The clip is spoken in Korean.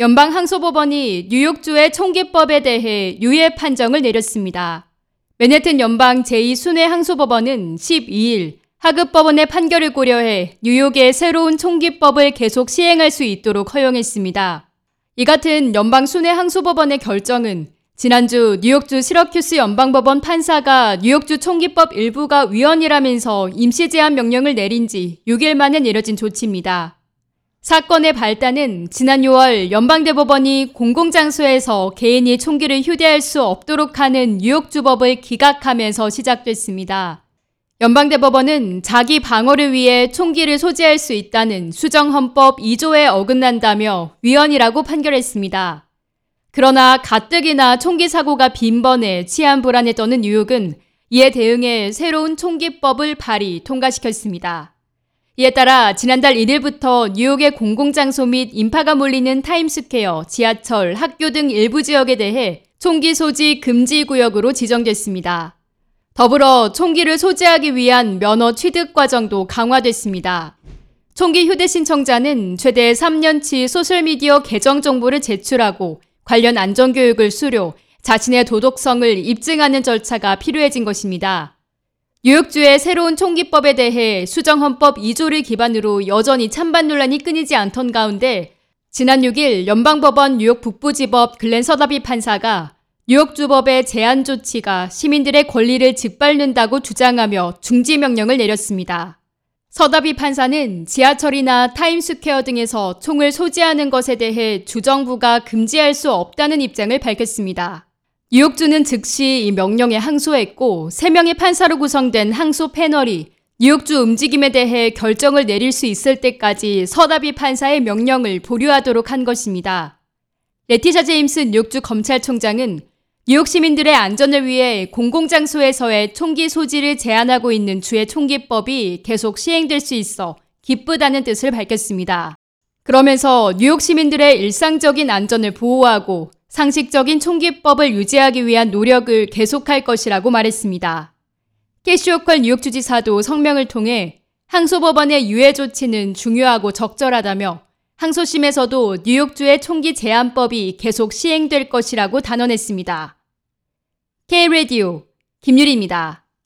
연방 항소법원이 뉴욕주의 총기법에 대해 유예 판정을 내렸습니다. 맨해튼 연방 제2순회 항소법원은 12일 하급법원의 판결을 고려해 뉴욕의 새로운 총기법을 계속 시행할 수 있도록 허용했습니다. 이 같은 연방 순회 항소법원의 결정은 지난주 뉴욕주 시러큐스 연방법원 판사가 뉴욕주 총기법 일부가 위헌이라면서 임시 제한 명령을 내린 지 6일 만에 내려진 조치입니다. 사건의 발단은 지난 6월 연방대법원이 공공장소에서 개인이 총기를 휴대할 수 없도록 하는 뉴욕주법을 기각하면서 시작됐습니다. 연방대법원은 자기 방어를 위해 총기를 소지할 수 있다는 수정헌법 2조에 어긋난다며 위헌이라고 판결했습니다. 그러나 가뜩이나 총기 사고가 빈번해 치안 불안에 떠는 뉴욕은 이에 대응해 새로운 총기법을 발의 통과시켰습니다. 이에 따라 지난달 1일부터 뉴욕의 공공장소 및 인파가 몰리는 타임스퀘어, 지하철, 학교 등 일부 지역에 대해 총기 소지 금지 구역으로 지정됐습니다. 더불어 총기를 소지하기 위한 면허 취득 과정도 강화됐습니다. 총기 휴대 신청자는 최대 3년치 소셜미디어 계정 정보를 제출하고 관련 안전교육을 수료, 자신의 도덕성을 입증하는 절차가 필요해진 것입니다. 뉴욕주의 새로운 총기법에 대해 수정헌법 2조를 기반으로 여전히 찬반 논란이 끊이지 않던 가운데 지난 6일 연방법원 뉴욕 북부지법 글렌 서다비 판사가 뉴욕주법의 제한 조치가 시민들의 권리를 짓밟는다고 주장하며 중지 명령을 내렸습니다. 서다비 판사는 지하철이나 타임스퀘어 등에서 총을 소지하는 것에 대해 주정부가 금지할 수 없다는 입장을 밝혔습니다. 뉴욕주는 즉시 이 명령에 항소했고 3명의 판사로 구성된 항소 패널이 뉴욕주 움직임에 대해 결정을 내릴 수 있을 때까지 서다비 판사의 명령을 보류하도록 한 것입니다. 레티샤 제임스 뉴욕주 검찰총장은 뉴욕 시민들의 안전을 위해 공공장소에서의 총기 소지를 제한하고 있는 주의 총기법이 계속 시행될 수 있어 기쁘다는 뜻을 밝혔습니다. 그러면서 뉴욕 시민들의 일상적인 안전을 보호하고 상식적인 총기법을 유지하기 위한 노력을 계속할 것이라고 말했습니다. 캐시오컬 뉴욕 주지사도 성명을 통해 항소법원의 유예 조치는 중요하고 적절하다며 항소심에서도 뉴욕주의 총기 제한법이 계속 시행될 것이라고 단언했습니다. K-Radio 김유리입니다.